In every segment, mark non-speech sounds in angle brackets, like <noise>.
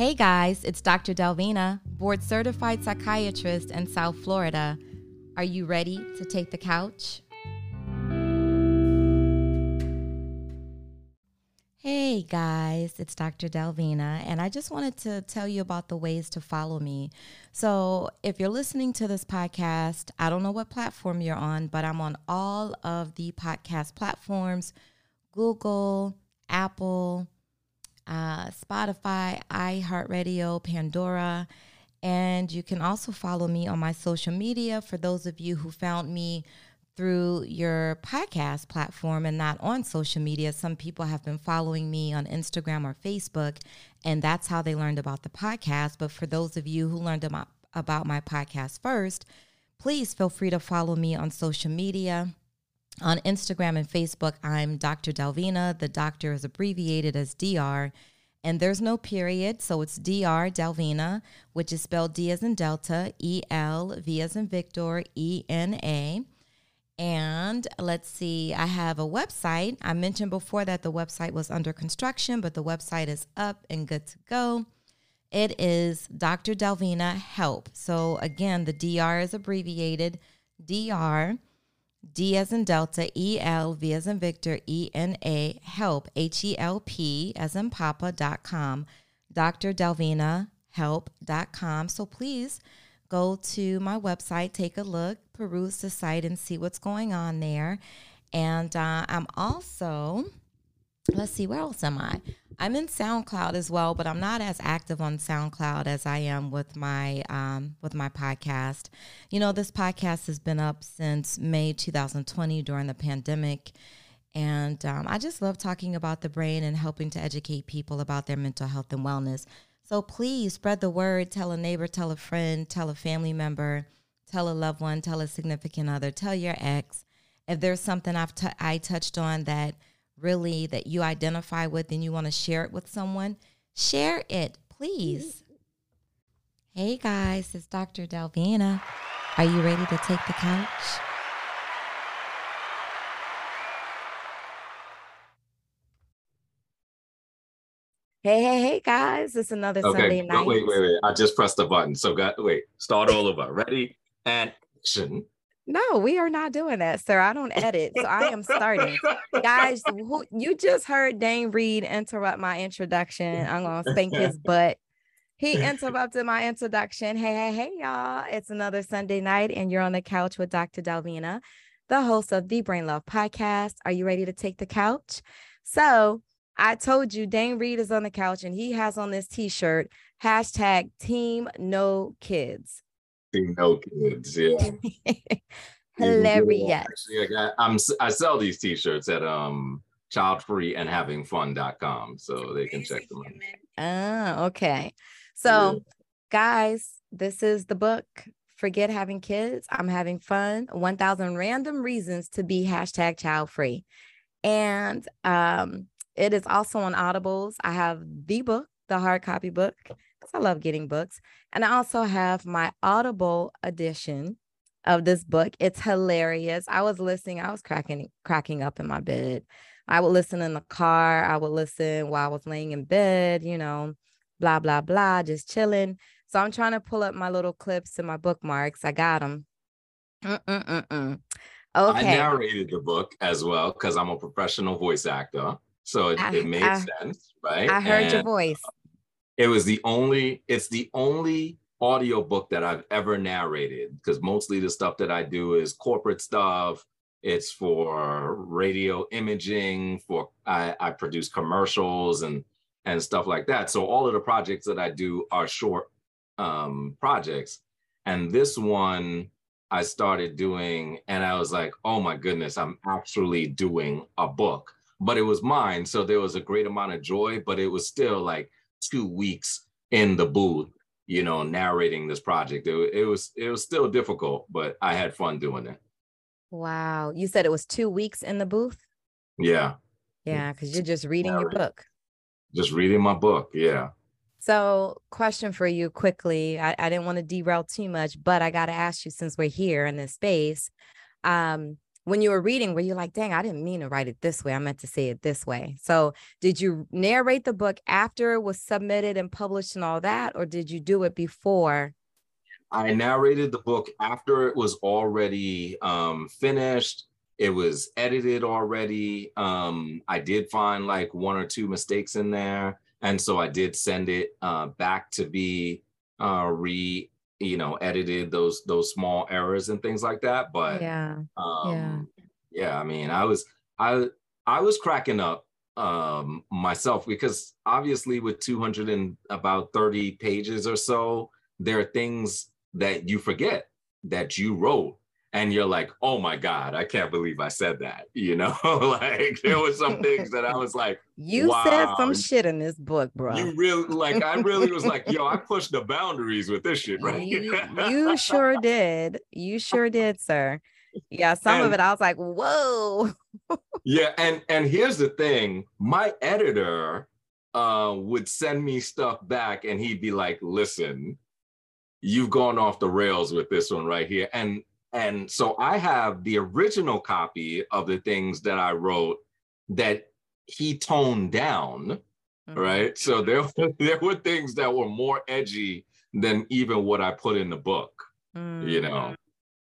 Hey guys, it's Dr. Delvena, board certified psychiatrist in South Florida. Are you ready to take the couch? Hey guys, it's Dr. Delvena, and I just wanted to tell you about the ways to follow me. So, if you're listening to this podcast, I don't know what platform you're on, but I'm on all of the podcast platforms Google, Apple, uh, Spotify, iHeartRadio, Pandora. And you can also follow me on my social media for those of you who found me through your podcast platform and not on social media. Some people have been following me on Instagram or Facebook, and that's how they learned about the podcast. But for those of you who learned about, about my podcast first, please feel free to follow me on social media. On Instagram and Facebook, I'm Dr. Delvena. The doctor is abbreviated as DR. And there's no period, so it's Dr. Delvena, which is spelled D as in Delta, E L, V as in Victor, E N A. And let's see, I have a website. I mentioned before that the website was under construction, but the website is up and good to go. It is Dr. Delvena Help. So again, the DR is abbreviated DR D as in Delta, E L, V as in Victor, E N A, help, H E L P as in Papa dot com, Dr. Delvena help.com. So please go to my website, take a look, peruse the site, and see what's going on there. And uh, I'm also, let's see, where else am I? I'm in SoundCloud as well, but I'm not as active on SoundCloud as I am with my um, with my podcast. You know, this podcast has been up since May 2020 during the pandemic, and um, I just love talking about the brain and helping to educate people about their mental health and wellness. So please spread the word. Tell a neighbor, tell a friend, tell a family member, tell a loved one, tell a significant other, tell your ex. If there's something I've t- I touched on that really that you identify with and you want to share it with someone, share it, please. Hey guys, it's Dr. Delvena. Are you ready to take the couch? Hey, hey, hey, guys! It's another okay. Sunday night. Wait, wait, wait! I just pressed the button. So, got wait. Start all over. Ready and action. No, we are not doing that, sir. I don't edit, so I am starting. Guys, who, you just heard Dane Reid interrupt my introduction. I'm gonna spank his butt. He interrupted my introduction. Hey, hey, hey, y'all! It's another Sunday night, and you're on the couch with Dr. Delvena, the host of the Brain Love Podcast. Are you ready to take the couch? So I told you, Dane Reid is on the couch, and he has on this T-shirt hashtag Team No Kids no kids. Yeah. <laughs> Hilarious. Actually, I I'm I sell these t-shirts at um childfreeandhavingfun.com so they can check them out. Oh, okay. So, yeah. guys, this is the book. Forget having kids. I'm having fun. 1000 random reasons to be hashtag child free. And um, it is also on Audibles. I have the book, the hard copy book because I love getting books. And I also have my Audible edition of this book. It's hilarious. I was listening, I was cracking cracking up in my bed. I would listen in the car, I would listen while I was laying in bed, you know, blah blah blah, just chilling. So I'm trying to pull up my little clips and my bookmarks. I got them. Mm-mm-mm-mm. Okay. I narrated the book as well it, was the only, it's the only audio book that I've ever narrated because mostly the stuff that I do is corporate stuff. It's for radio imaging, for I, I produce commercials and and stuff like that. So all of the projects that I do are short um, projects. And this one I started doing, and I was like, oh my goodness, I'm actually doing a book. But it was mine. So there was a great amount of joy, but it was still like two weeks in the booth, you know, narrating this project. It, it was it was still difficult, but I had fun doing it. Wow. You said it was two weeks in the booth? Yeah. Yeah, because you're just reading your book. Just reading my book. Yeah. So, question for you quickly. I, I didn't want to derail too much, but I got to ask you since we're here in this space. Um, when you were reading, were you like, dang, I didn't mean to write it this way. I meant to say it this way. So did you narrate the book after it was submitted and published and all that, or did you do it before? I narrated the book after it was already um, finished. It was edited already. Um, I did find like one or two mistakes in there. And so I did send it uh, back to be uh, re you know edited those those small errors and things like that but yeah. Um yeah, yeah i mean i was i i was cracking up um myself because obviously with 200 and about 30 pages or so there are things that you forget that you wrote and you're like, oh my God, I can't believe I said that. You know, <laughs> like there was some things that I was like, you wow, said some shit in this book, bro. You really like I really was like, yo, I <laughs> pushed the boundaries with this shit, right? You, you <laughs> sure did. You sure did, sir. Yeah, some and, of it I was like, whoa. yeah, and and here's the thing, my editor uh would send me stuff back and he'd be like, listen, you've gone off the rails with this one right here. And and so I have the original copy of the things that I wrote that he toned down, mm-hmm. right? So there, <laughs> there were things that were more edgy than even what I put in the book, mm-hmm. you know.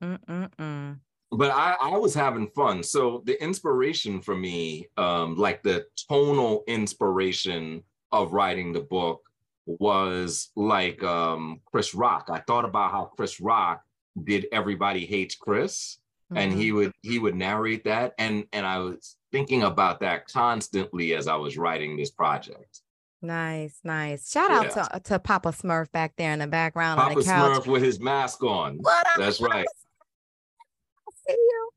Mm-mm-mm. But I, I was having fun. So the inspiration for me, um, like the tonal inspiration of writing the book was like um, Chris Rock. I thought about how Chris Rock did everybody hates chris mm-hmm. and he mm-hmm. would he would narrate that and and i was thinking about that constantly as i was writing this project nice nice shout yeah. out to, to papa smurf back there in the background papa on the couch. smurf with his mask on what that's right see you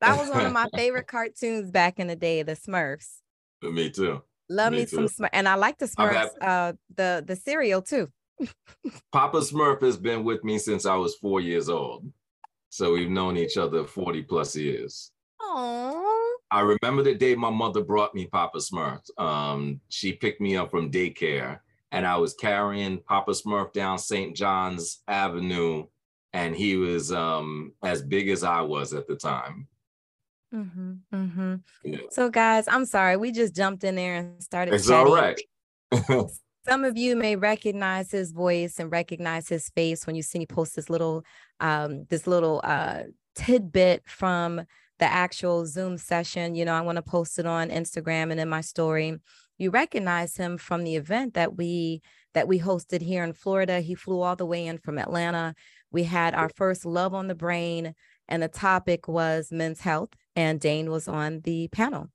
that was one of my <laughs> favorite cartoons back in the day the smurfs me too love me, me too. some smurf and i like the smurfs uh the the cereal too Papa Smurf has been with me since I was four years old. So we've known each other 40 plus years. Aww. I remember the day my mother brought me Papa Smurf. Um, she picked me up from daycare and I was carrying Papa Smurf down St. John's Avenue and he was um, as big as I was at the time. Mm-hmm, mm-hmm. Yeah. So, guys, I'm sorry. We just jumped in there and started. It's all right. <laughs> Some of you may recognize his voice and recognize his face when you see me post this little um, this little uh, tidbit from the actual Zoom session. You know, I want to post it on Instagram and in my story. You recognize him from the event that we that we hosted here in Florida. He flew all the way in from Atlanta. We had our first Love on the Brain, and the topic was men's health. And Dane was on the panel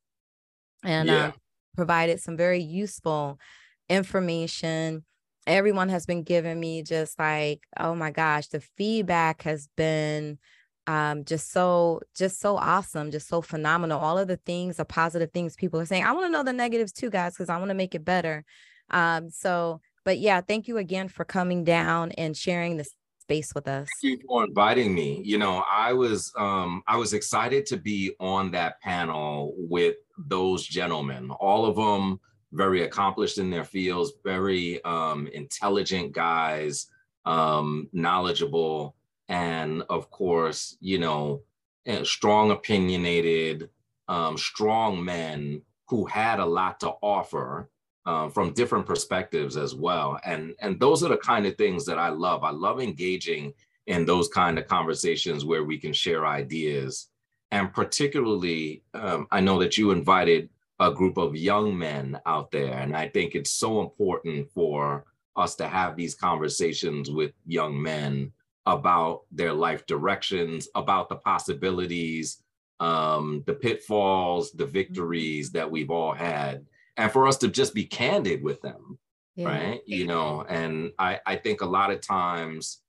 and yeah. uh, provided some very useful information. Everyone has been giving me just like, oh my gosh, the feedback has been um, just so just so awesome, just so phenomenal. All of the things, the positive things people are saying. I want to know the negatives too, guys, because I want to make it better. Um, so, but yeah, thank you again for coming down and sharing this space with us. Thank you for inviting me. You know, I was um, I was excited to be on that panel with those gentlemen. All of them very accomplished in their fields, very um, intelligent guys, um, knowledgeable, and of course, you know, eh, strong, opinionated, um, strong men who had a lot to offer uh, from different perspectives as well. And and those are the kind of things that I love. I love engaging in those kind of conversations where we can share ideas. And particularly, um, I know that you invited a group of young men out there. And I think it's so important for us to have these conversations with young men about their life directions, about the possibilities, um, the pitfalls, the victories that we've all had, and for us to just be candid with them, yeah. right? You know, and I, I think a lot of times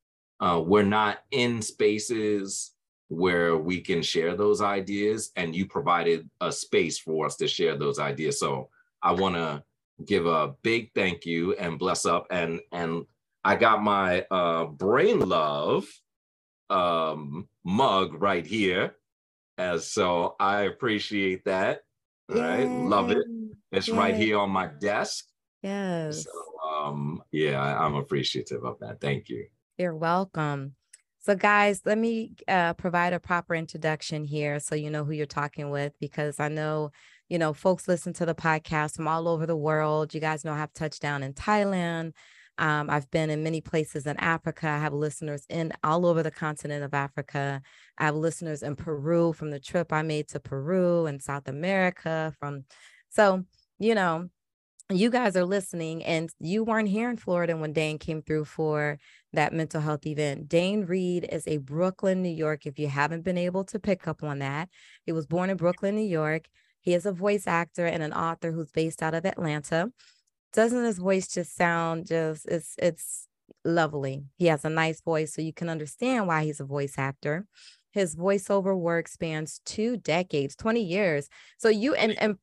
uh, we're not in spaces where we can share those ideas and you provided a space for us to share those ideas. So i want to give a big thank you and bless up and and i got my uh brain love um mug right here. As so i appreciate that Right, love it. It's Yay. right here on my desk. Yes. So um yeah i'm appreciative of that. Thank you. You're welcome So, guys, let me uh, provide a proper introduction here so you know who you're talking with because I know, you know, folks listen to the podcast from all over the world. You guys know I have touchdown in Thailand. Um, I've been in many places in Africa. I have listeners in all over the continent of Africa. I have listeners in Peru from the trip I made to Peru and South America. From so, you know, you guys are listening and you weren't here in Florida when Dane came through for that mental health event. Dane Reid is a Brooklyn, New York. If you haven't been able to pick up on that, he was born in Brooklyn, New York. He is a voice actor and an author who's based out of Atlanta. Doesn't his voice just sound just it's it's lovely. He has a nice voice, so you can understand why he's a voice actor. His voiceover work spans two decades, 20 years. So you and and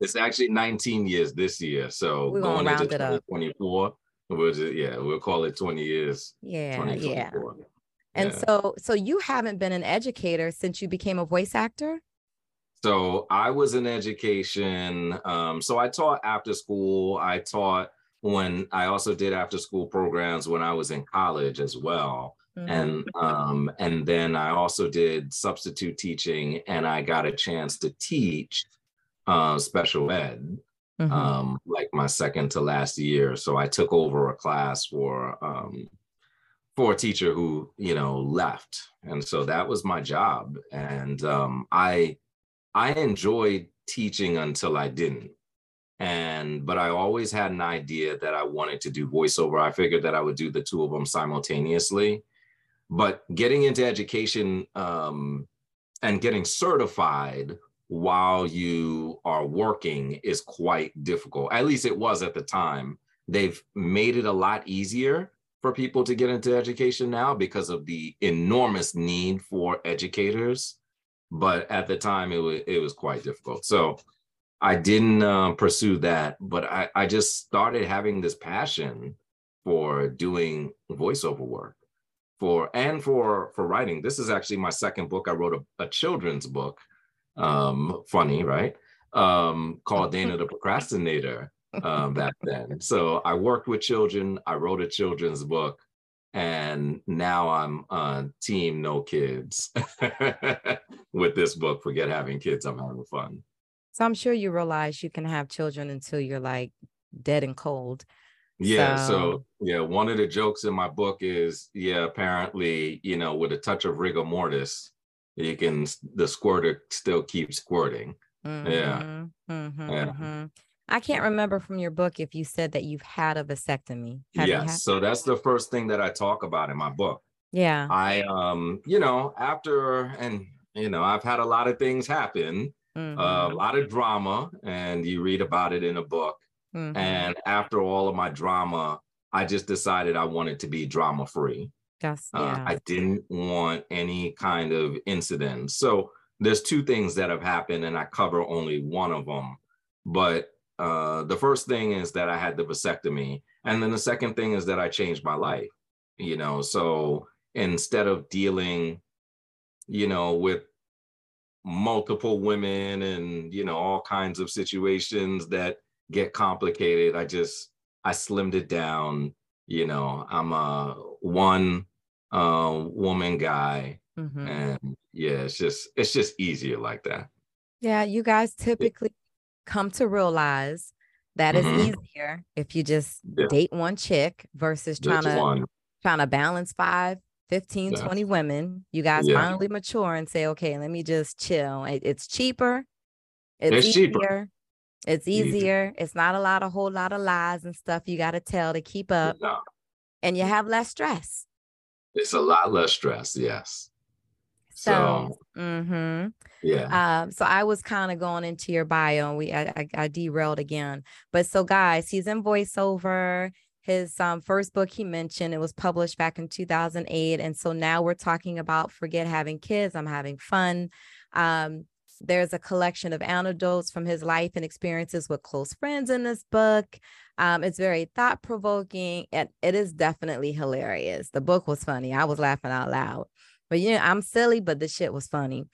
it's actually 19 years this year. So We're going into round it up. 2024, we'll just, yeah, we'll call it 20 years. yeah, yeah. And Yeah. so so you haven't been an educator since you became a voice actor? So I was in education. Um, so I taught after school. I taught when I also did after school programs when I was in college as well. Mhm. And um, and then I also did substitute teaching and I got a chance to teach uh, special ed Mhm. um, like my second to last year. So I took over a class for um, for a teacher who you know left, and so that was my job. And um, I I enjoyed teaching until I didn't. And but I always had an idea that I wanted to do voiceover. I figured that I would do the two of them simultaneously. But getting into education um, and getting certified while you are working is quite difficult. At least it was at the time. They've made it a lot easier for people to get into education now because of the enormous need for educators. But at the time, it was it was quite difficult. So I didn't uh, pursue that, but I, I just started having this passion for doing voiceover work for and for for writing. This is actually my second book. I wrote a, a children's book um funny right? Um called <laughs> dana the procrastinator um back then. So i worked with children i wrote a children's book and now i'm on team no kids <laughs> with this book forget having kids i'm having fun. So I'm sure you realize you can have children until you're like dead and cold. yeah so, So- yeah one of the jokes in my book is yeah apparently you know with a touch of rigor mortis you can the squirter still keeps squirting Yeah. Mhm, mhm, Yeah. mhm. I can't remember from your book if you said that you've had a vasectomy. Have yes had- so that's the first thing that i talk about in my book yeah. i um you know after and you know i've had a lot of things happen Mhm, a lot of drama and you read about it in a book mhm. and after all of my drama i just decided i wanted to be drama free That's Uh. I didn't want any kind of incident. So there's two things that have happened, and I cover only one of them. But uh, the first thing is that I had the vasectomy, and then the second thing is that I changed my life. You know, so instead of dealing, you know, with multiple women and you know all kinds of situations that get complicated, I just I slimmed it down. You know, I'm a one uh, woman guy, Mhm. and yeah, it's just it's just easier like that. Yeah, you guys typically come to realize that is Mhm. easier if you just Yeah. date one chick versus trying Just to one. trying to balance five, 15, Yeah. 20 women. You guys Yeah. finally mature and say, okay, let me just chill. It- It's cheaper. It's, It's cheaper. easier. It's Easy. easier. It's not a lot, a whole lot of lies and stuff you got to tell to keep up, No, and you have less stress. It's a lot less stress. Yes. So, So hmm yeah. Um, so I was kind of going into your bio and we I, I, I derailed again. But so guys, he's in voiceover. His um, first book he mentioned, it was published back in 2008. And so now we're talking about forget having kids. I'm having fun. Um, there's a collection of anecdotes from his life and experiences with close friends in this book. Um, it's very thought provoking and it is definitely hilarious. The book was funny. I was laughing out loud. But you know, I'm silly, but the shit was funny.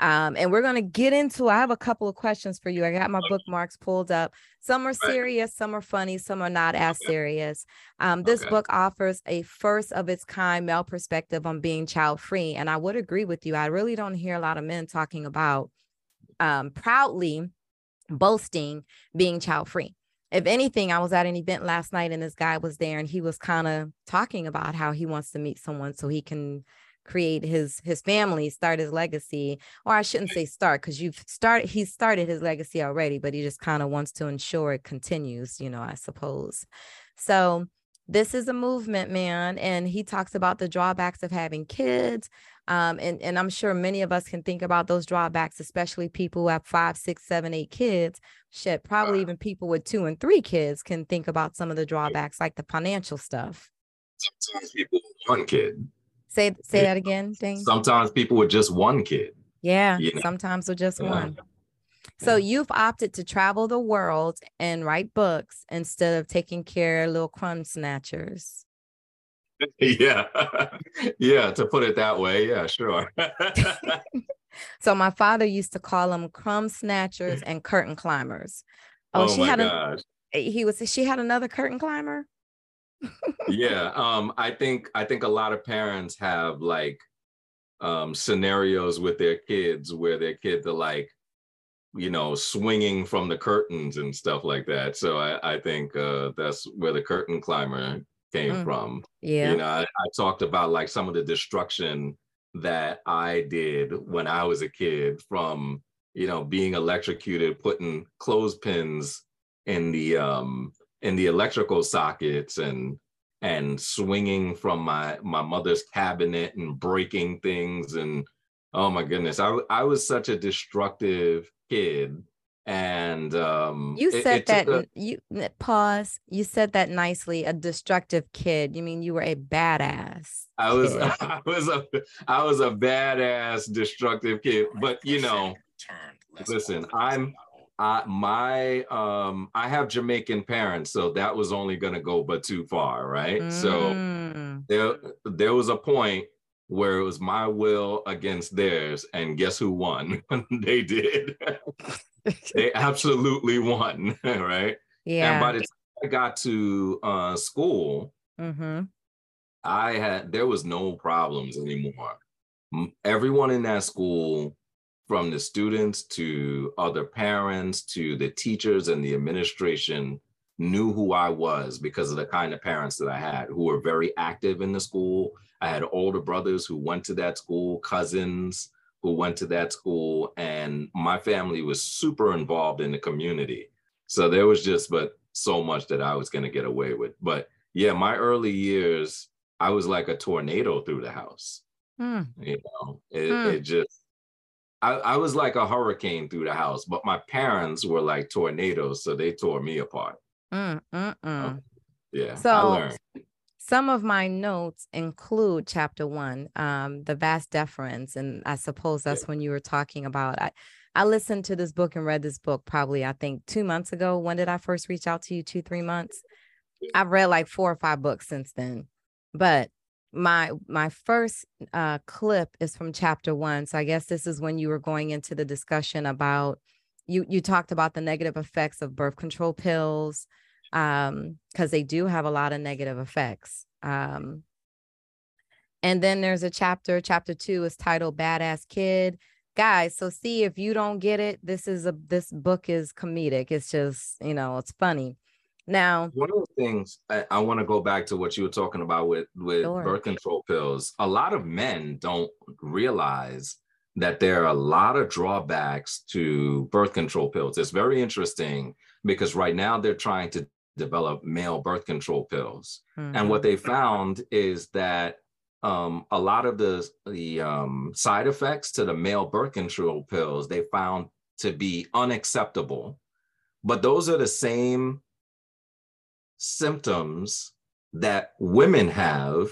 Um, and we're going to get into, I have a couple of questions for you. I got my bookmarks pulled up. Some are serious, some are funny, some are not as serious. Um, this okay. book offers a first of its kind male perspective on being child free. And I would agree with you. I really don't hear a lot of men talking about um, proudly boasting being child free. If anything, I was at an event last night and this guy was there and he was kind of talking about how he wants to meet someone so he can create his his family, start his legacy, or I shouldn't say start because you've started he started his legacy already, but he just kind of wants to ensure it continues, you know, I suppose. So this is a movement, man. And he talks about the drawbacks of having kids. Um, and, and I'm sure many of us can think about those drawbacks, especially people who have five, six, seven, eight kids. Shit, probably even people with two and three kids can think about some of the drawbacks, like the financial stuff. Sometimes people with one kid. Say say that again, Dane. Sometimes people with just one kid. Yeah, you know? sometimes with just yeah. one. So you've opted to travel the world and write books instead of taking care of little crumb snatchers. <laughs> Yeah. <laughs> yeah, to put it that way. Yeah, sure. <laughs> so my father used to call them crumb snatchers and curtain climbers. Oh, oh she had gosh. a he was she had another curtain climber? yeah, um I think I think a lot of parents have like um scenarios with their kids where their kids are like you know, swinging from the curtains and stuff like that. So I, I think uh, that's where the curtain climber came mm. from. Yeah. You know, I, I, talked about like some of the destruction that I did when I was a kid from, you know, being electrocuted, putting clothespins in the um in the electrical sockets and and swinging from my my mother's cabinet and breaking things and oh my goodness. I I was such a destructive kid and um you said it, it that a, you pause. You said that nicely a destructive kid. You mean you were a badass i was <laughs> i was a i was a badass destructive kid. But you know listen i'm I, my um I have Jamaican parents, so that was only gonna go but too far, right? Mm. So there there was a point where it was my will against theirs, and guess who won? <laughs> they did. <laughs> they absolutely won, <laughs> right? Yeah. And by the time I got to uh, school, mm-hmm. I had there was no problems anymore. Everyone in that school, from the students to other parents to the teachers and the administration, knew who I was because of the kind of parents that I had who were very active in the school. I had older brothers who went to that school, cousins who went to that school, and my family was super involved in the community. So there was just but so much that I was going to get away with. But yeah, my early years, I was like a tornado through the house. Mm. You know, it, mm. it just I, I, was like a hurricane through the house, but my parents were like tornadoes, so they tore me apart. Mm, mm, mm. yeah. So some of my notes include chapter one, um, the vas deferens, and I suppose that's when you were talking about. I, I listened to this book and read this book probably I think two months ago. When did I first reach out to you? Two, three months. I've read like four or five books since then, but my my first uh, clip is from chapter one. So I guess this is when you were going into the discussion about you you talked about the negative effects of birth control pills um because they do have a lot of negative effects um. And then there's a chapter chapter two is titled badass kid. Guys so see if you don't get it this is a this book is comedic. It's just you know it's funny. Now one of the things i, I want to go back to what you were talking about with with sure. birth control pills. A lot of men don't realize that there are a lot of drawbacks to birth control pills. It's very interesting because right now they're trying to develop male birth control pills. Mm-hmm. And what they found is that um, a lot of the, the um, side effects to the male birth control pills they found to be unacceptable. But those are the same symptoms that women have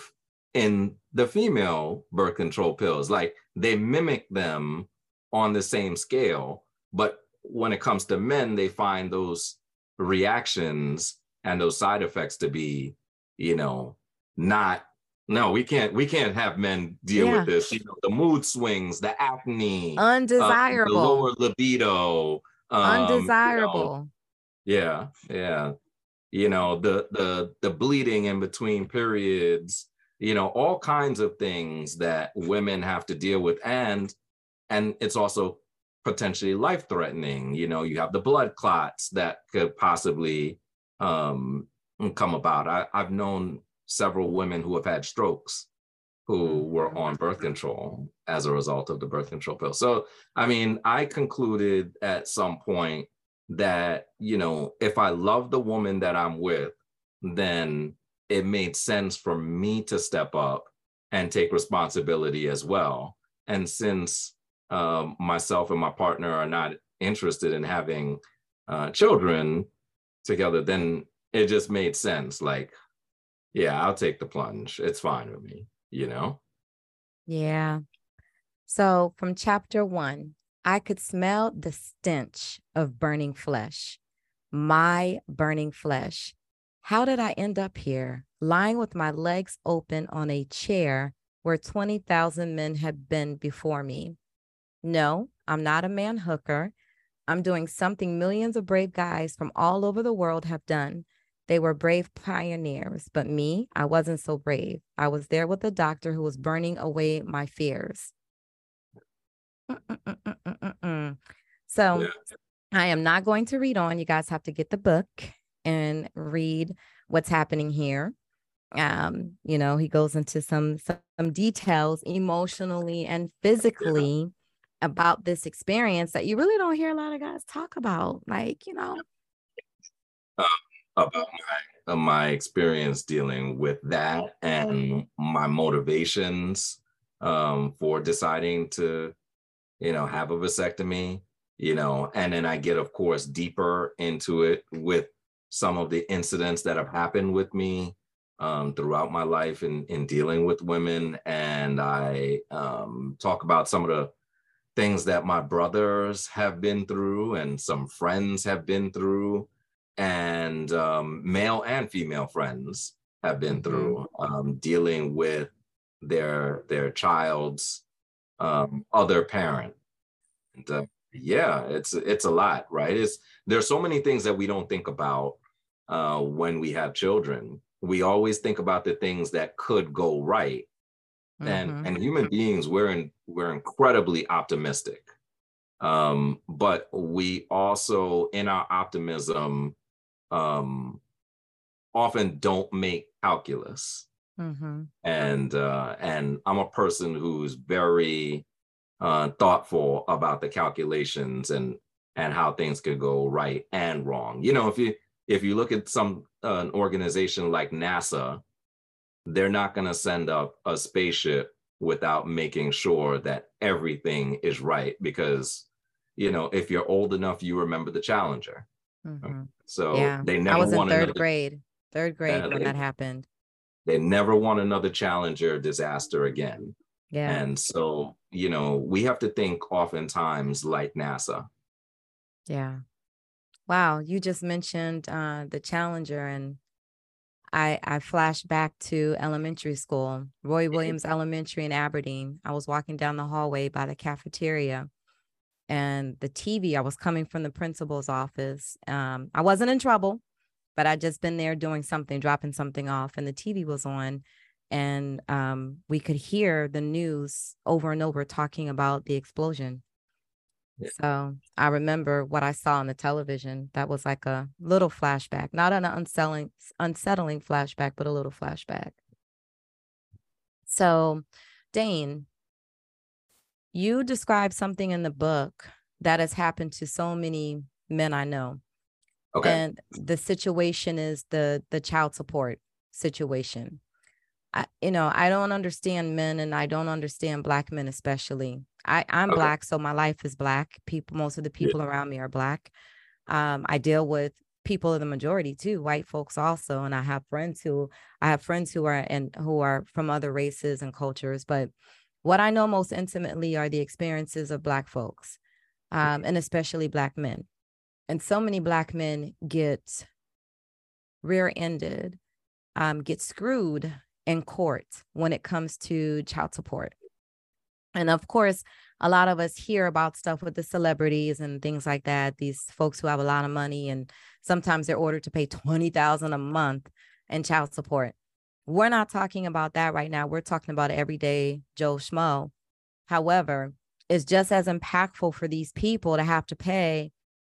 in the female birth control pills. Like they mimic them on the same scale, but when it comes to men, they find those reactions and those side effects to be, you know, not no, we can't. We can't have men deal yeah. with this. You know, the mood swings, the acne, undesirable, uh, the lower libido, um, undesirable. You know, yeah, yeah. You know, the the the bleeding in between periods. You know, all kinds of things that women have to deal with, and and it's also potentially life threatening. You know, you have the blood clots that could possibly um, come about. I, I've known several women who have had strokes who were on birth control as a result of the birth control pill. So, I mean, I concluded at some point that, you know, if I love the woman that I'm with, then it made sense for me to step up and take responsibility as well. And since um, myself and my partner are not interested in having uh, children together, then it just made sense. Like, yeah, I'll take the plunge. It's fine with me, you know? Yeah. So from chapter one, I could smell the stench of burning flesh, my burning flesh. How did I end up here, lying with my legs open on a chair where 20,000 men had been before me? No, I'm not a man hooker. I'm doing something millions of brave guys from all over the world have done they were brave pioneers, but me, I wasn't so brave. I was there with a doctor who was burning away my fears. Mm-mm-mm-mm-mm. So yeah. I am not going to read on. You guys have to get the book and read what's happening here. Um, you know, he goes into some some details emotionally and physically. About this experience that you really don't hear a lot of guys talk about. Like, you know. Uh, about my uh, my experience dealing with that and my motivations um, for deciding to, you know, have a vasectomy. You know, and then I get, of course, deeper into it with some of the incidents that have happened with me um, throughout my life in, in dealing with women. And I um, talk about some of the things that my brothers have been through and some friends have been through and um, male and female friends have been mm-hmm. through um, dealing with their their child's um, other parent. And, uh, yeah, it's it's a lot, right? It's there's so many things that we don't think about uh, when we have children. We always think about the things that could go right, mm-hmm. and and human beings we're in, we're incredibly optimistic. Um, but we also, in our optimism, um, often don't make calculus. Mm-hmm. And uh, and I'm a person who's very uh, thoughtful about the calculations and and how things could go right and wrong. You know, if you if you look at some uh, an organization like NASA, they're not going to send up a spaceship without making sure that everything is right because you know if you're old enough you remember the challenger Mm-hmm. So yeah. they never. I was in third another, grade. Third grade when they, that happened. They never want another Challenger disaster again. Yeah. And so you know we have to think oftentimes like NASA. Yeah. Wow, you just mentioned uh, the Challenger, and I I flashed back to elementary school, Roy Williams Elementary in Aberdeen. I was walking down the hallway by the cafeteria, and the TV. I was coming from the principal's office. Um, I wasn't in trouble, but I'd just been there doing something, dropping something off, and the TV was on. And um, we could hear the news over and over talking about the explosion. Yeah. So I remember what I saw on the television. That was like a little flashback, not an unsettling, unsettling flashback, but a little flashback. So, Dane, you describe something in the book that has happened to so many men I know. Okay. And the situation is the the child support situation. I, you know, I don't understand men and I don't understand black men especially. I, I'm okay. black, so my life is black. People, most of the people yeah. around me are black. Um, I deal with people of the majority too, white folks also, and I have friends who I have friends who are and who are from other races and cultures. But what I know most intimately are the experiences of Black folks, um, and especially Black men. And so many Black men get rear ended, um, get screwed in court when it comes to child support. And of course, a lot of us hear about stuff with the celebrities and things like that. These folks who have a lot of money and sometimes they're ordered to pay 20,000 a month in child support. We're not talking about that right now. We're talking about everyday Joe Schmo. However, it's just as impactful for these people to have to pay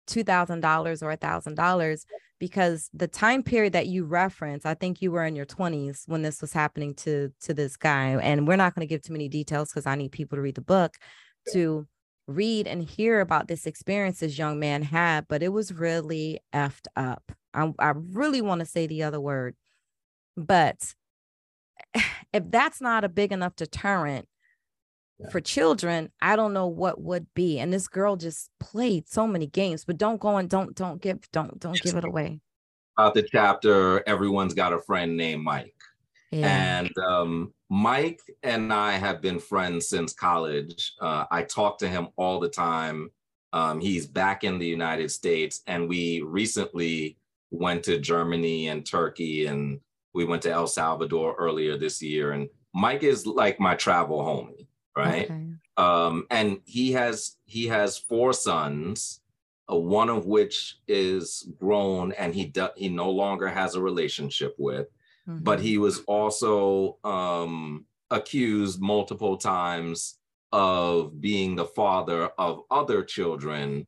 $2,000 or $1,000 because the time period that you reference, I think you were in your 20s when this was happening to to this guy and we're not going to give too many details cuz I need people to read the book to read and hear about this experience this young man had, but it was really effed up. I, I really want to say the other word. But <sighs> if that's not a big enough deterrent yeah. for children, I don't know what would be. And this girl just played so many games, but don't go and don't don't give don't don't give it away. About the chapter, everyone's got a friend named Mike. Yeah. And um, Mike and I have been friends since college. Uh, I talk to him all the time. Um, he's back in the United States, and we recently went to Germany and Turkey, and we went to El Salvador earlier this year. And Mike is like my travel homie, right? Okay. Um, and he has he has four sons, uh, one of which is grown, and he do, he no longer has a relationship with mm-hmm. but he was also um, accused multiple times of being the father of other children.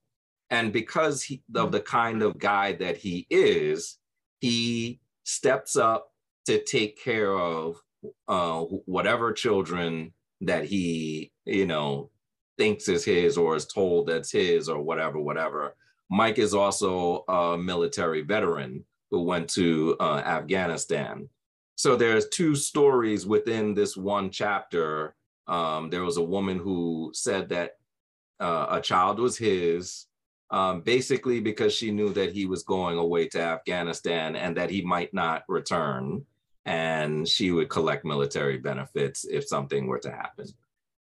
And because he, of mm. the kind of guy that he is, he steps up to take care of uh, whatever children that he, you know, thinks is his or is told that's his or whatever, whatever. Mike is also a military veteran who went to uh, Afghanistan. So there's two stories within this one chapter. Um, there was a woman who said that uh, a child was his, um, basically because she knew that he was going away to Afghanistan and that he might not return, and she would collect military benefits if something were to happen.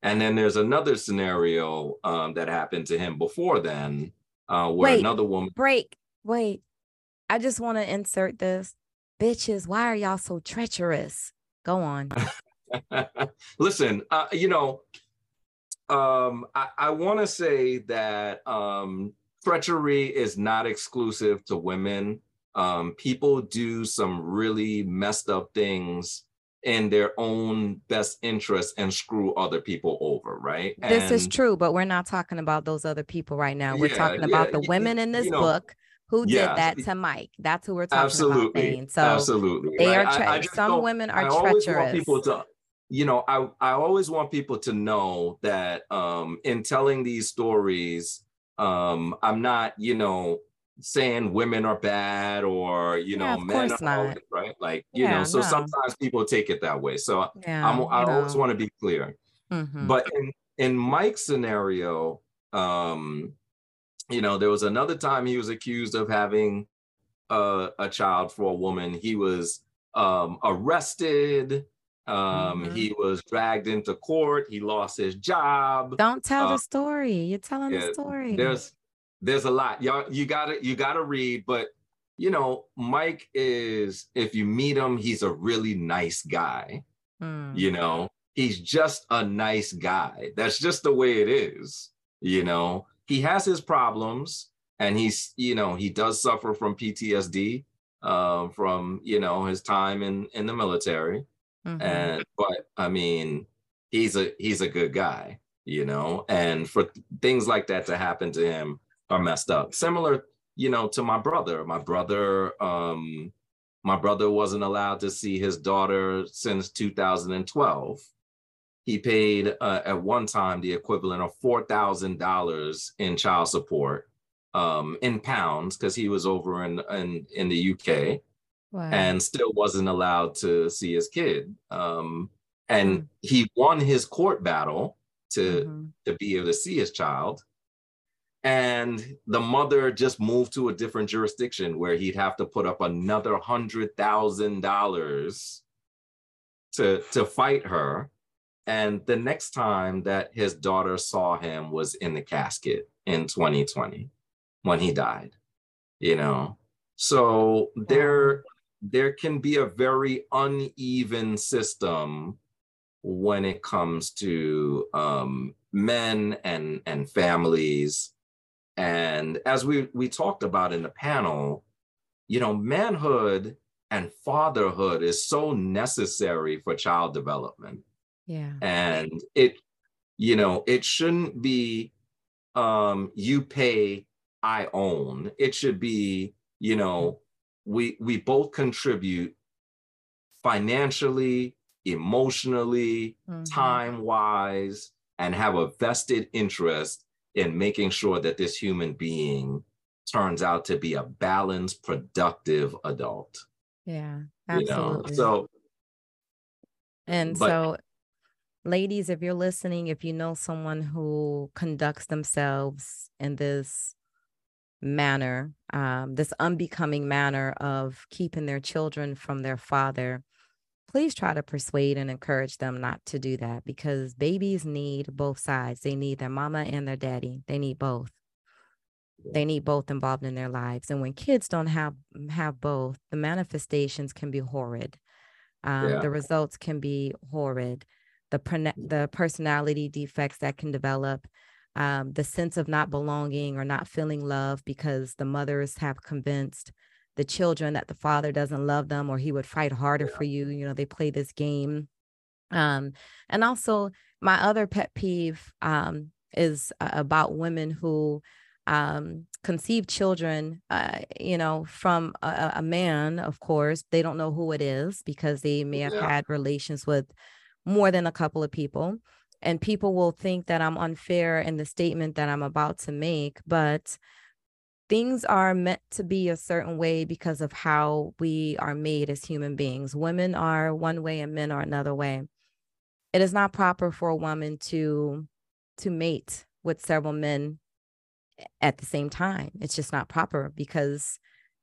And then there's another scenario um, that happened to him before then, uh, where wait, another woman. Break. Wait. I just want to insert this bitches, why are y'all so treacherous? Go on. <laughs> Listen, uh, you know, um, I, I want to say that um, treachery is not exclusive to women. Um, people do some really messed up things in their own best interest and screw other people over, right? This and, is true, but we're not talking about those other people right now. We're yeah, talking about yeah, the women in this you know, book who did that to Mike. That's who we're talking absolutely. about. So absolutely, they right? are tre- I, I some women are I treacherous. people to, you know, I I always want people to know that um, in telling these stories, um, I'm not, you know, saying women are bad or you know yeah, men are not. right like you yeah, know so no. sometimes people take it that way so yeah, I'm, i always want to be clear mm-hmm. but in in mike's scenario um you know, there was another time he was accused of having a, a child for a woman. He was um, arrested. Um, mm-hmm. He was dragged into court. He lost his job. Don't tell uh, the story. You're telling yeah, the story. There's there's a lot. Y'all, you gotta you gotta read, but you know, Mike is if you meet him, he's a really nice guy. Mm. You know, he's just a nice guy. That's just the way it is, you know he has his problems and he's you know he does suffer from ptsd uh, from you know his time in in the military mm-hmm. and but i mean he's a he's a good guy you know and for things like that to happen to him are messed up similar you know to my brother my brother um my brother wasn't allowed to see his daughter since 2012 he paid uh, at one time the equivalent of $4,000 in child support um, in pounds because he was over in, in, in the UK wow. and still wasn't allowed to see his kid. Um, and mm. he won his court battle to, mm-hmm. to be able to see his child. And the mother just moved to a different jurisdiction where he'd have to put up another hundred thousand dollars to to fight her and the next time that his daughter saw him was in the casket in 2020 when he died, you know. So there there can be a very uneven system when it comes to um, men and and families and as we we talked about in the panel you know manhood and fatherhood is so necessary for child development. Yeah. And it you know it shouldn't be um you pay i own. It should be you know we we both contribute financially emotionally mm-hmm. time wise and have a vested interest in making sure that this human being turns out to be a balanced productive adult yeah absolutely you know? so and but, so ladies if you're listening if you know someone who conducts themselves in this manner um, this unbecoming manner of keeping their children from their father please try to persuade and encourage them not to do that because babies need both sides. They need their mama and their daddy. They need both. They need both involved in their lives. And when kids don't have have both, the manifestations can be horrid. Um, yeah. The results can be horrid. The the personality defects that can develop, um, the sense of not belonging or not feeling love because the mothers have convinced the children that the father doesn't love them or he would fight harder for you you know they play this game. Um and also my other pet peeve um is uh, about women who um conceive children uh you know from a, a, man of course. They don't know who it is because they may have yeah. had relations with more than a couple of people. And people will think that i'm unfair in the statement that i'm about to make but things are meant to be a certain way because of how we are made as human beings. Women are one way and men are another way. It is not proper for a woman to to mate with several men at the same time. It's just not proper because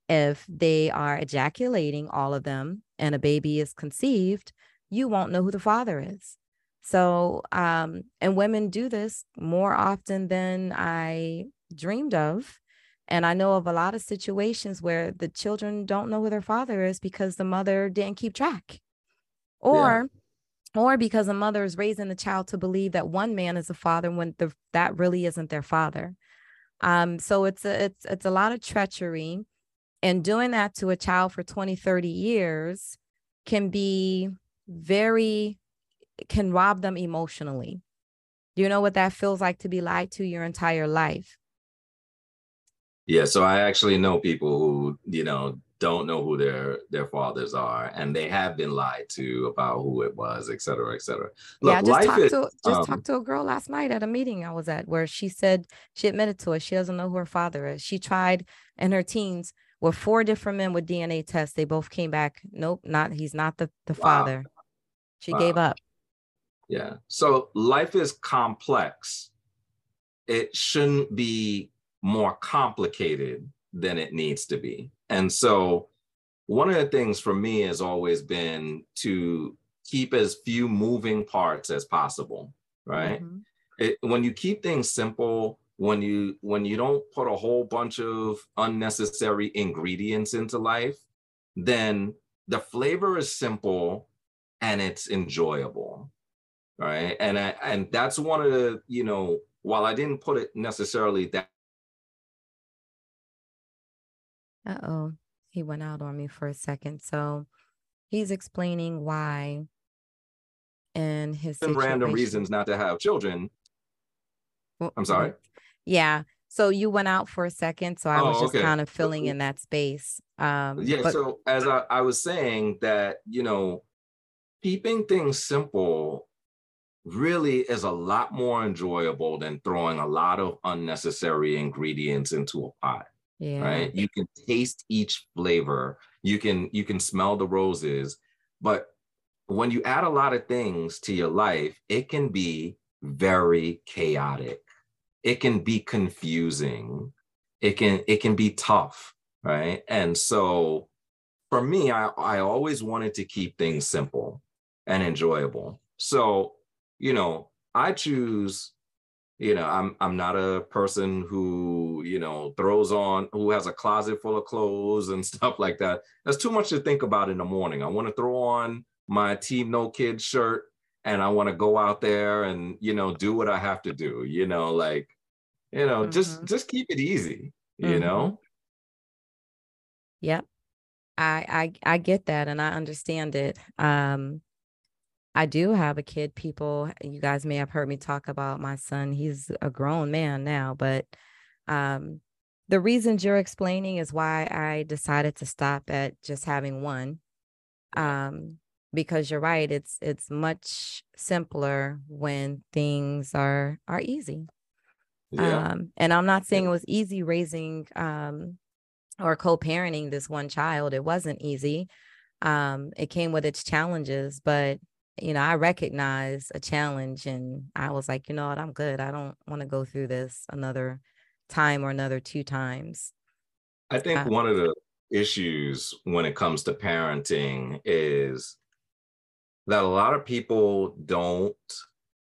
if they are ejaculating all of them and a baby is conceived, you won't know who the father is. So, um, and women do this more often than I dreamed of. And I know of a lot of situations where the children don't know who their father is because the mother didn't keep track. Or yeah. or because a mother is raising the child to believe that one man is a father when the, that really isn't their father. Um, so it's a, it's it's a lot of treachery. And doing that to a child for 20, 30 years can be very can rob them emotionally. Do you know what that feels like to be lied to your entire life? Yeah, so I actually know people who, you know, don't know who their their fathers are, and they have been lied to about who it was, et cetera, et cetera. Look, yeah, I just talked is, to just um, talked to a girl last night at a meeting I was at where she said she admitted to us she doesn't know who her father is. She tried in her teens with four different men with DNA tests. They both came back, nope, not he's not the the wow. father. She wow. gave up. Yeah. So life is complex. It shouldn't be more complicated than it needs to be. And so, one of the things for me has always been to keep as few moving parts as possible, right? Mm-hmm. It, when you keep things simple, when you when you don't put a whole bunch of unnecessary ingredients into life, then the flavor is simple and it's enjoyable, right? And I, and that's one of the you know while I didn't put it necessarily that Uh oh, he went out on me for a second. So he's explaining why and his some random reasons not to have children. I'm sorry. Yeah. So you went out for a second, so I oh, was just okay. kind of filling in that space. Um, yeah. But- so as I, I was saying that, you know, keeping things simple really is a lot more enjoyable than throwing a lot of unnecessary ingredients into a pot yeah. right? You can taste each flavor. You can you can smell the roses. But when you add a lot of things to your life it can be very chaotic. It can be confusing. It can it can be tough right? And so for me i i always wanted to keep things simple and enjoyable. So you know i choose you know i'm i'm not a person who you know throws on who has a closet full of clothes and <laughs> stuff like that. That's too much to think about in the morning. I want to throw on my team no kids shirt and i want to go out there and you know do what i have to do you know like you know mm-hmm. just just keep it easy you mm-hmm. know? Yep. I, I i get that and i understand it. Um I do have a kid. People, you guys may have heard me talk about my son. He's a grown man now, but um, the reasons you're explaining is why I decided to stop at just having one. Um, because you're right, it's it's much simpler when things are are easy. Yeah. Um, and I'm not saying it was easy raising um, or co-parenting this one child. It wasn't easy. Um, it came with its challenges, but you know, I recognize a challenge and I was like, you know what, I'm good. I don't want to go through this another time or another two times. I think um, one of the issues when it comes to parenting is that a lot of people don't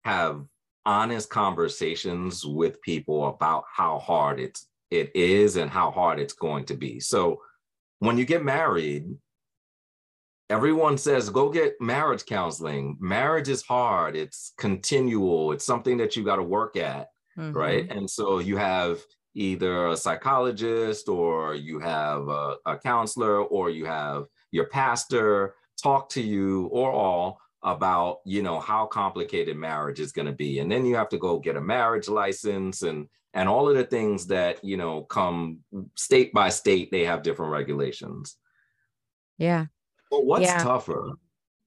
have honest conversations with people about how hard it's it is and how hard it's going to be. So when you get married, everyone says go get marriage counseling. Marriage is hard. It's continual. It's something that you got to work at mm-hmm. right and so you have either a psychologist or you have a, a, counselor or you have your pastor talk to you or all about you know how complicated marriage is going to be. And then you have to go get a marriage license and and all of the things that you know come state by state they have different regulations. Yeah but what's yeah. tougher,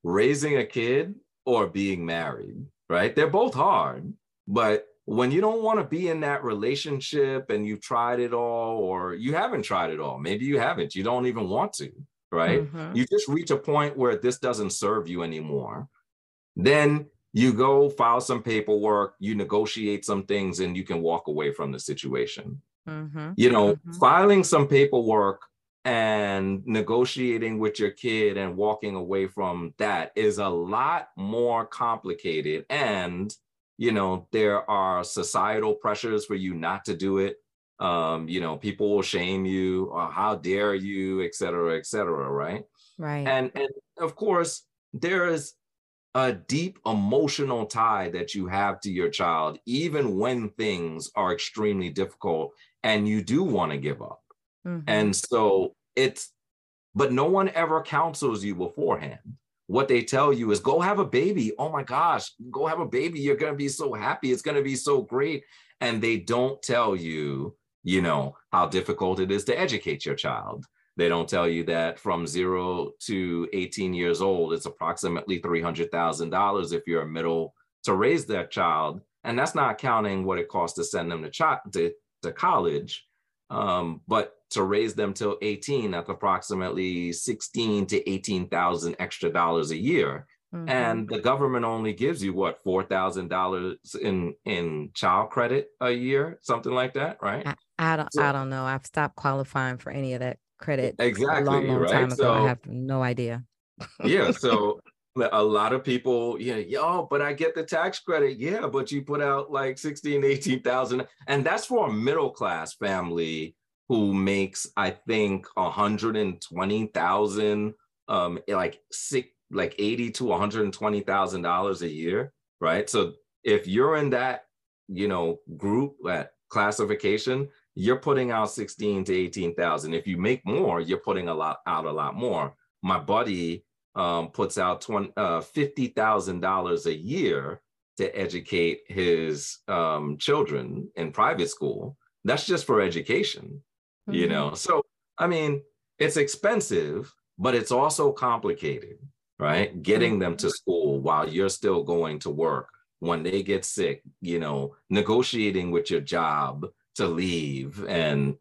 raising a kid or being married? Right? They're both hard, but when you don't want to be in that relationship and you've tried it all or you haven't tried it all maybe you haven't you don't even want to right mm-hmm. you just reach a point where this doesn't serve you anymore then you go file some paperwork you negotiate some things and you can walk away from the situation mm-hmm. you know mm-hmm. filing some paperwork and negotiating with your kid and walking away from that is a lot more complicated. And you know there are societal pressures for you not to do it. Um you know people will shame you or how dare you et cetera et cetera right? Right. And and of course there is a deep emotional tie that you have to your child even when things are extremely difficult and you do want to give up. Mm-hmm. And so it's, but no one ever counsels you beforehand. What they tell you is go have a baby. Oh my gosh, go have a baby. You're going to be so happy. It's going to be so great. And they don't tell you, you know, how difficult it is to educate your child. They don't tell you that from zero to 18 years old, it's approximately $300,000 if you're a middle to raise that child. And that's not counting what it costs to send them to, ch- to, to college. Um, but to raise them till 18, that's approximately 16 to 18,000 extra dollars a year. Mm-hmm. And the government only gives you what four thousand dollars in in child credit a year, something like that, right? I, I don't so, I don't know. I've stopped qualifying for any of that credit exactly a long, long right? time ago. So, I have no idea. yeah, <laughs> so a lot of people, yeah, yo, but I get the tax credit. Yeah, but you put out like 16, 18,000. And that's for a middle class family who makes I think 120,000 um like six like 80 to 120,000 dollars a year, right? So if you're in that, you know, group that classification, you're putting out 16 to 18,000. If you make more, you're putting a lot out a lot more. My buddy um, puts out 20, uh, $50,000 a year to educate his um, children in private school. That's just for education mm-hmm. you know so i mean it's expensive but it's also complicated right getting mm-hmm. them to school while you're still going to work when they get sick you know negotiating with your job to leave and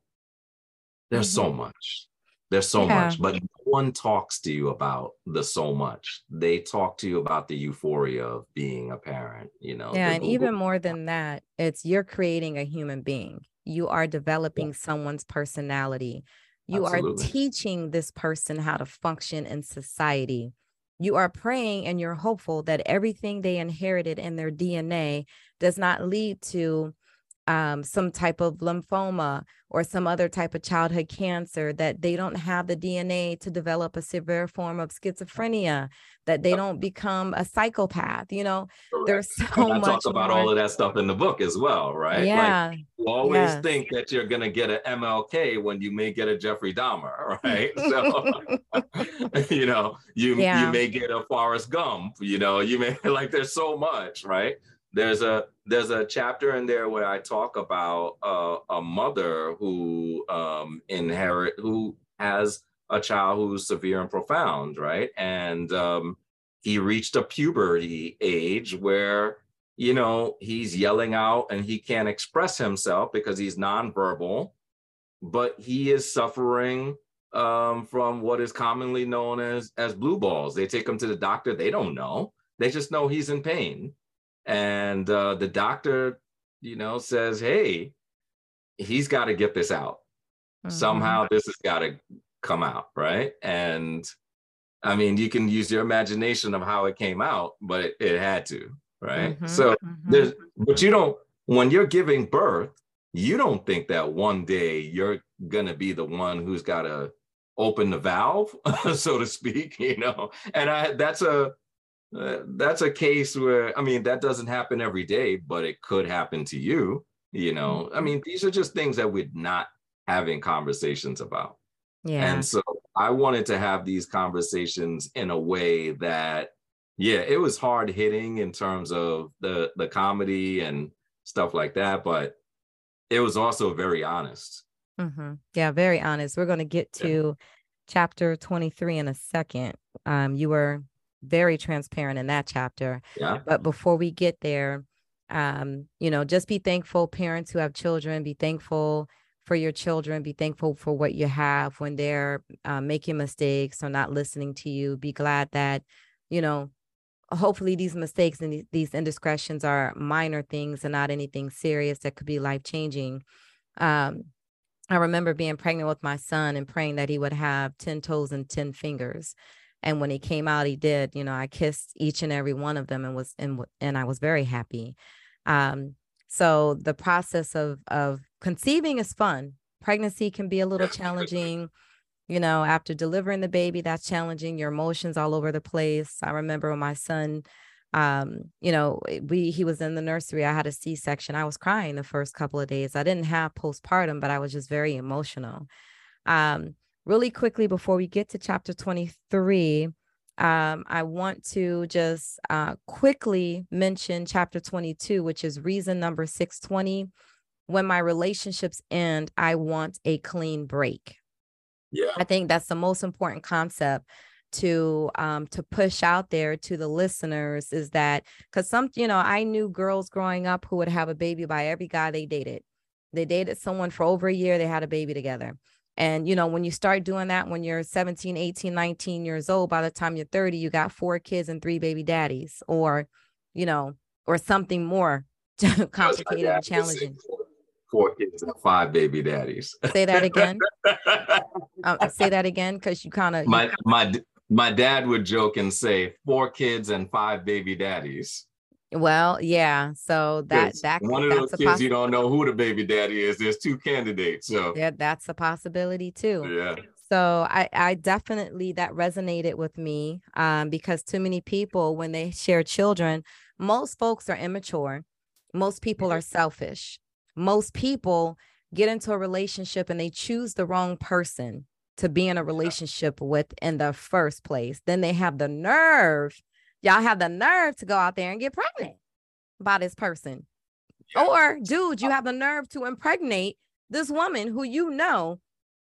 there's mm-hmm. so much there's so yeah. much but no one talks to you about the so much they talk to you about the euphoria of being a parent you know yeah and even more than that it's you're creating a human being you are developing yeah. someone's personality you Absolutely. are teaching this person how to function in society you are praying and you're hopeful that everything they inherited in their DNA does not lead to um, some type of lymphoma or some other type of childhood cancer, that they don't have the DNA to develop a severe form of schizophrenia, that they don't become a psychopath. You know, Correct. there's so and I much. talk about more. all of that stuff in the book as well, right? Yeah. Like, you always think that you're going to get an MLK when you may get a Jeffrey Dahmer, <laughs> right? So, <laughs> <laughs> you know, you yeah. you may get a Forrest Gump. You know, you may like. There's so much, right? There's a there's a chapter in there where I talk about uh, a mother who um, inherit who has a child who's severe and profound, right? And um, he reached a puberty age where you know he's yelling out and he can't express himself because he's nonverbal, but he is suffering um, from what is commonly known as as blue balls. They take him to the doctor. They don't know. They just know he's in pain and uh, the doctor you know says hey he's got to get this out mm-hmm. somehow this has got to come out right and i mean you can use your imagination of how it came out but it, it had to right mm-hmm. so mm-hmm. there's but you don't when you're giving birth you don't think that one day you're gonna be the one who's got to open the valve <laughs> so to speak you know and i that's a uh, that's a case where I mean that doesn't happen every day, but it could happen to you. You know, I mm-hmm. mean, these are just things that we're not having conversations about. Yeah. And so I wanted to have these conversations in a way that, yeah, it was hard hitting in terms of the the comedy and stuff like that, but it was also very honest. Mm-hmm. Yeah, very honest. We're going to get to yeah. chapter 23 in a second. Um, you were very transparent in that chapter. Yeah. But before we get there, um, you know, just be thankful, parents who have children, be thankful for your children, be thankful for what you have when they're uh, making mistakes or not listening to you. Be glad that, you know, hopefully these mistakes and these indiscretions are minor things and not anything serious that could be life changing. Um, I remember being pregnant with my son and praying that he would have 10 toes and 10 fingers and when he came out he did you know i kissed each and every one of them and was and, and i was very happy. Um so the process of of conceiving is fun. Pregnancy can be a little challenging. You know after delivering the baby that's challenging. Your emotions all over the place. I remember when my son um you know we he was in the nursery. I had a c-section. I was crying the first couple of days. I didn't have postpartum but i was just very emotional. Um really quickly before we get to chapter 23 um, I want to just uh, quickly mention chapter 22, which is reason number 620. When my relationships end, I want a clean break. Yeah. I think that's the most important concept to um to push out there to the listeners is that because some you know i knew girls growing up who would have a baby by every guy they dated they dated someone for over a year they had a baby together and, you know, when you start doing that when you're 17, 18, 19 years old, by the time you're 30, you got four kids and three baby daddies, or, you know, or something more <laughs> complicated and challenging. Four, kids and five baby daddies. Say that again. <laughs> uh, say that again, because you kind of my my my dad would joke and say four kids and five baby daddies. Well, yeah. So that that one of those kids poss- you don't know who the baby daddy is. There's two candidates. So yeah, that's a possibility too. Yeah. So I I definitely that resonated with me um, because too many people when they share children, most folks are immature. Most people are selfish. Most people get into a relationship and they choose the wrong person to be in a relationship with in the first place. Then they have the nerve y'all have the nerve to go out there and get pregnant by this person. Or, dude, you have the nerve to impregnate this woman who you know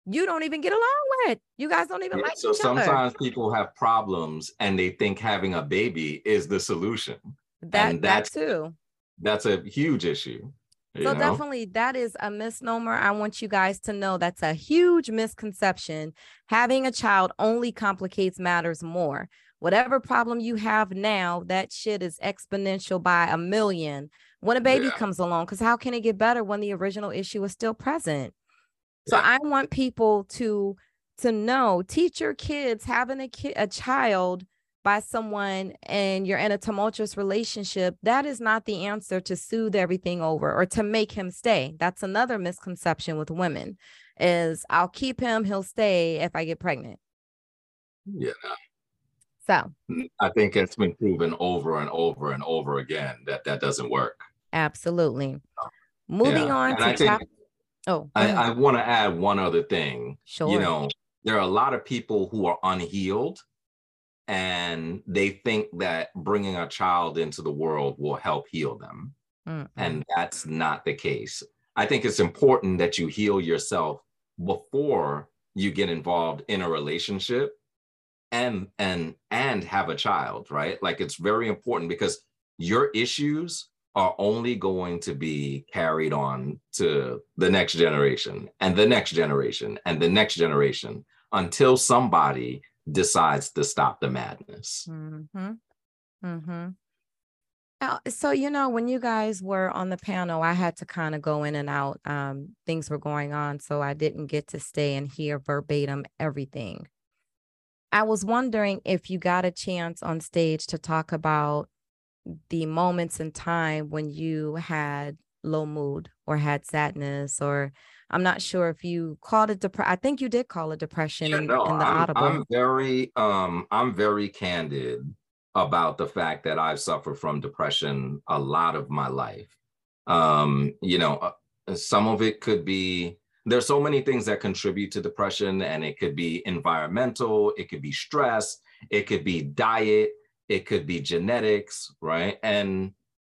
you don't even get along with. You guys don't even yeah, like so each sometimes people have problems and they think having a baby is the solution. That and that's that too. That's a huge issue. So know? definitely that is a misnomer. I want you guys to know that's a huge misconception. Having a child only complicates matters more whatever problem you have now, that shit is exponential by a million when a baby yeah. comes along. Because how can it get better when the original issue is still present? So yeah. I want people to to know, teach your kids having a kid, a child by someone and you're in a tumultuous relationship, that is not the answer to soothe everything over or to make him stay. That's another misconception with women is I'll keep him, he'll stay if I get pregnant. Yeah. So I think it's been proven over and over and over again that that doesn't work. Absolutely. Moving yeah. on and to chapter. Oh, I, I want to add one other thing. Sure. You know, there are a lot of people who are unhealed and they think that bringing a child into the world will help heal them. Mm-hmm. And that's not the case. I think it's important that you heal yourself before you get involved in a relationship and and and have a child, right? Like it's very important because your issues are only going to be carried on to the next generation and the next generation and the next generation until somebody decides to stop the madness. Mm-hmm. Mm-hmm. So, you know, when you guys were on the panel, I had to kind of go in and out. Um, things were going on, so I didn't get to stay and hear verbatim everything. I was wondering if you got a chance on stage to talk about the moments in time when you had low mood or had sadness or I'm not sure if you called it depression. I think you did call it depression yeah, in, no, in, the I'm, audible. I'm very um I'm very candid about the fact that I've suffered from depression a lot of my life. Um, you know, uh, some of it could be there's so many things that contribute to depression and it could be environmental, it could be stress, it could be diet, it could be genetics, right? And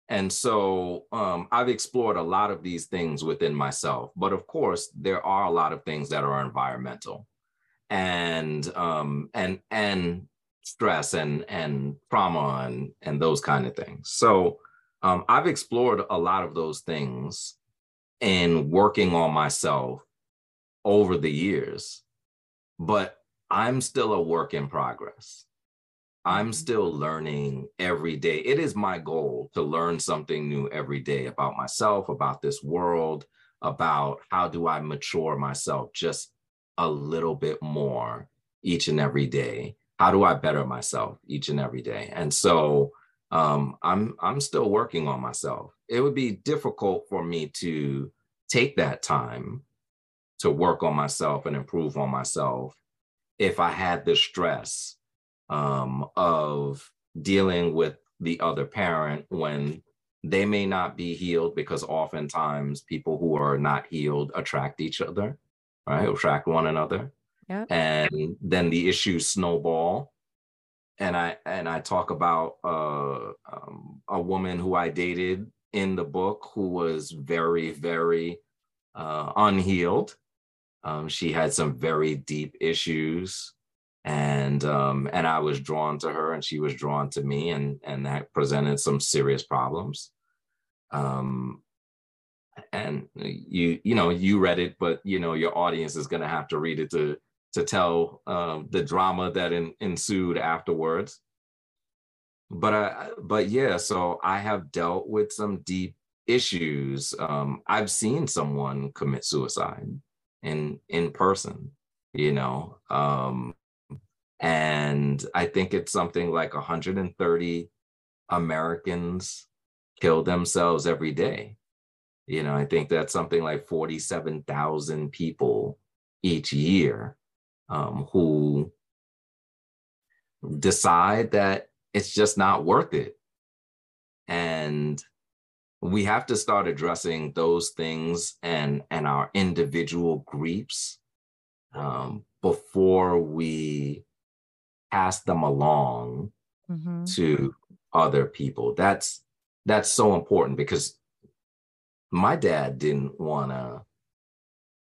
and so um, I've explored a lot of these things within myself. But of course, there are a lot of things that are environmental and um, and and stress and and trauma and and those kind of things. So um, I've explored a lot of those things in working on myself over the years, but I'm still a work in progress. I'm mm-hmm. still learning every day. It is my goal to learn something new every day about myself, about this world, about how do I mature myself just a little bit more each and every day. How do I better myself each and every day? And so um, I'm I'm still working on myself. It would be difficult for me to take that time to work on myself and improve on myself if I had the stress um, of dealing with the other parent when they may not be healed because oftentimes people who are not healed attract each other, right? Attract one another. Yeah. And then the issues snowball. And I and I talk about uh, um, a woman who I dated in the book who was very, very uh, unhealed. Um, she had some very deep issues and um, and I was drawn to her, and she was drawn to me, and and that presented some serious problems. Um, and you you know you read it, but you know your audience is going to have to read it to to tell um, the drama that in, ensued afterwards. But I but yeah, so I have dealt with some deep issues. Um, I've seen someone commit suicide in in person, you know. Um, and I think it's something like 130 Americans kill themselves every day. You know, I think that's something like 47,000 people each year um, who decide that it's just not worth it. And we have to start addressing those things and, and our individual griefs um, before we pass them along mm-hmm. to other people. That's that's so important because my dad didn't want to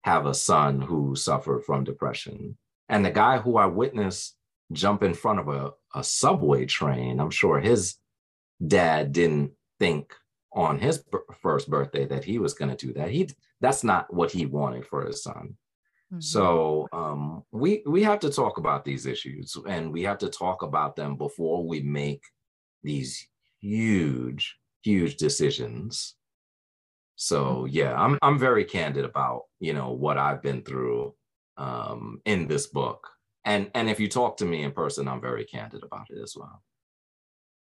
have a son who suffered from depression. And the guy who I witnessed jump in front of a, a subway train, I'm sure his dad didn't think on his b- first birthday that he was going to do that. He that's not what he wanted for his son. Mm-hmm. So um, we we have to talk about these issues, and we have to talk about them before we make these huge, huge decisions. So mm-hmm. yeah, I'm I'm very candid about you know what I've been through um, in this book, and and if you talk to me in person, I'm very candid about it as well.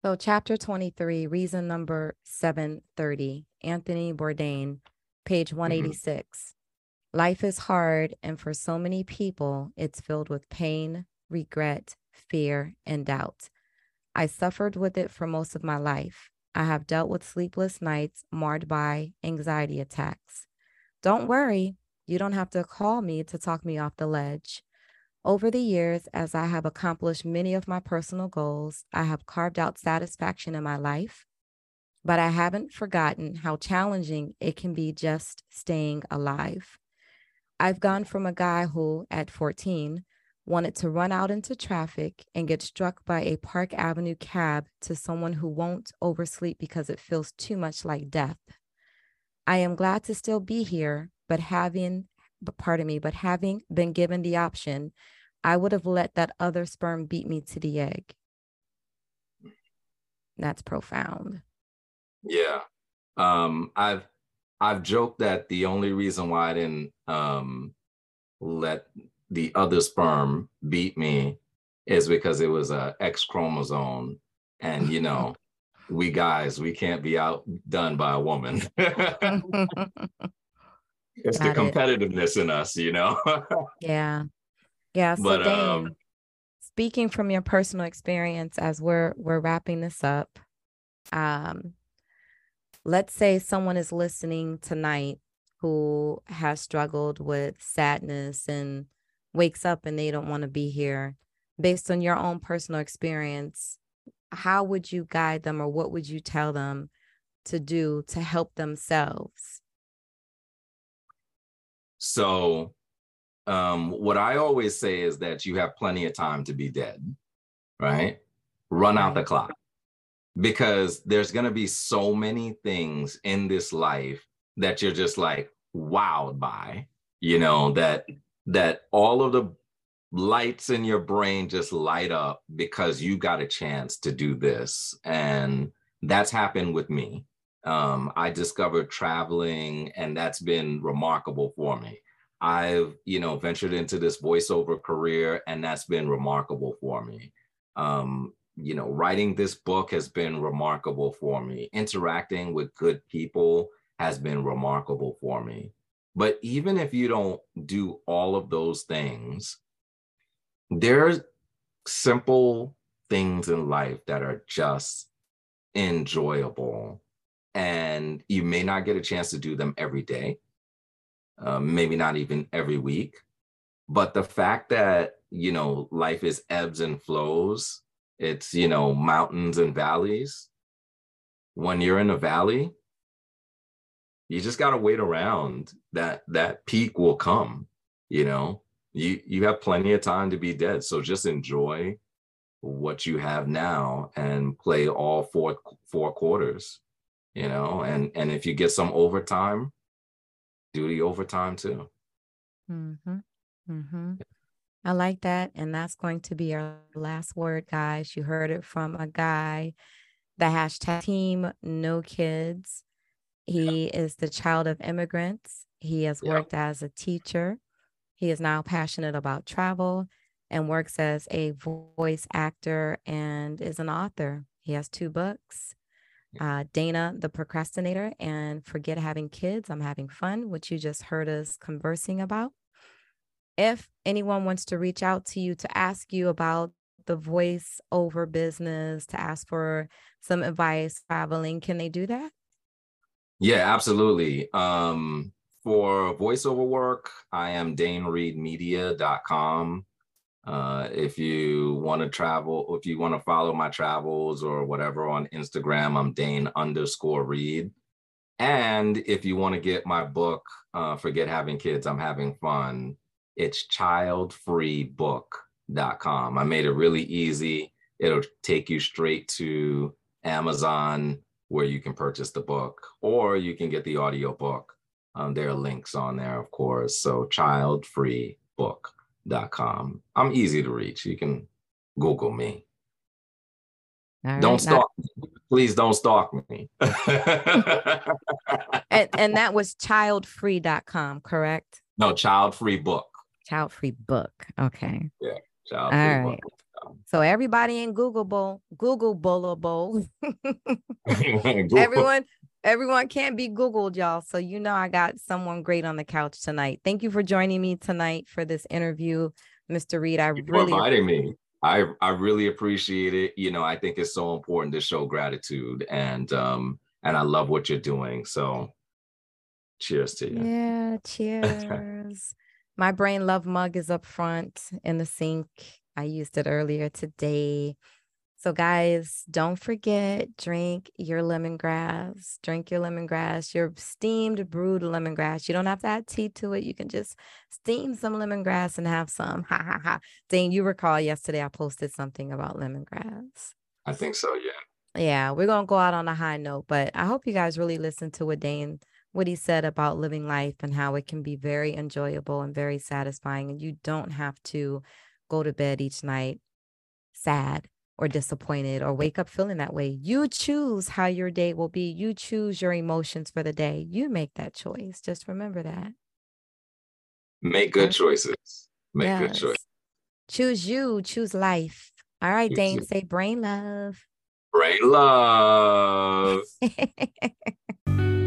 So, chapter 23, reason number 730, Anthony Bourdain, page 186. Mm-hmm. Life is hard, and for so many people, it's filled with pain, regret, fear, and doubt. I suffered with it for most of my life. I have dealt with sleepless nights marred by anxiety attacks. Don't worry, you don't have to call me to talk me off the ledge. Over the years, as I have accomplished many of my personal goals, I have carved out satisfaction in my life, but I haven't forgotten how challenging it can be just staying alive. I've gone from a guy who, at 14, wanted to run out into traffic and get struck by a Park Avenue cab to someone who won't oversleep because it feels too much like death. I am glad to still be here, but having, but pardon me, but having been given the option, I would have let that other sperm beat me to the egg. That's profound. Yeah. Um, I've I've joked that the only reason why I didn't um, let the other sperm beat me is because it was a X chromosome, and you know, <laughs> we guys we can't be outdone by a woman. <laughs> it's Got the competitiveness it. in us, you know. <laughs> yeah, yeah. So but, um, speaking from your personal experience as we're we're wrapping this up, um, let's say someone is listening tonight who has struggled with sadness and wakes up and they don't want to be here based on your own personal experience how would you guide them or what would you tell them to do to help themselves? So um, what I always say is that you have plenty of time to be dead, right? Run out the clock. Because there's going to be so many things in this life that you're just like wowed by, you know, that that all of the lights in your brain just light up because you got a chance to do this and that's happened with me. Um, I discovered traveling and that's been remarkable for me. I've, you know, ventured into this voiceover career, and that's been remarkable for me. Um, you know, writing this book has been remarkable for me. Interacting with good people has been remarkable for me. But even if you don't do all of those things, there's simple things in life that are just enjoyable. And you may not get a chance to do them every day um, maybe not even every week. But the fact that, you know, life is ebbs and flows, it's, you know, mountains and valleys. When you're in a valley, you just got to wait around that that peak will come, you know. You you have plenty of time to be dead, so just enjoy what you have now and play all four four quarters, you know. And and if you get some overtime, do the overtime too. Mm-hmm. Mm-hmm. I like that. And that's going to be our last word, guys. You heard it from a guy, the hashtag team no kids. He is the child of immigrants. He has worked as a teacher. He is now passionate about travel and works as a voice actor and is an author. He has two books uh, Dana, the procrastinator, and Forget Having Kids. I'm having fun, which you just heard us conversing about. If anyone wants to reach out to you to ask you about the voice over business, to ask for some advice traveling, can they do that? Yeah, absolutely. Um, for voiceover work, I am DaneReidMedia.com. Uh, if you want to travel, if you want to follow my travels or whatever on Instagram, I'm Dane underscore Reid. And if you want to get my book, uh, Forget Having Kids, I'm Having Fun, it's childfreebook.com. I made it really easy. It'll take you straight to Amazon where you can purchase the book, or you can get the audio book. Um, there are links on there, of course. So, child free book. I'm easy to reach. You can Google me. don't stalk me. Please don't stalk me. <laughs> and, and that was childfree.com, correct? No, child free book. Child free book. Okay. Yeah. All right. So everybody in Google Bowl, <laughs> <laughs> Google Bowl, everyone, everyone can't be Googled, y'all. So you know I got someone great on the couch tonight. Thank you for joining me tonight for this interview, Mr. Reid. I Thank really inviting me. I I really appreciate it. You know, I think it's so important to show gratitude and um and I love what you're doing. So cheers to you. Yeah, <laughs> cheers. My brain love mug is up front in the sink. I used it earlier today. So, guys, don't forget drink your lemongrass. Drink your lemongrass, your steamed brewed lemongrass. You don't have to add tea to it. You can just steam some lemongrass and have some. Ha ha ha. Dane, you recall yesterday I posted something about lemongrass. I think so, yeah. Yeah, we're gonna go out on a high note, but I hope you guys really listen to what Dane what he said about living life and how it can be very enjoyable and very satisfying. And you don't have to go to bed each night sad or disappointed or wake up feeling that way. You choose how your day will be. You choose your emotions for the day. You make that choice. Just remember that. Make good choices. Make yes. good choices. Choose you. Choose life. All right, Dane, say brain love. Brain love. <laughs>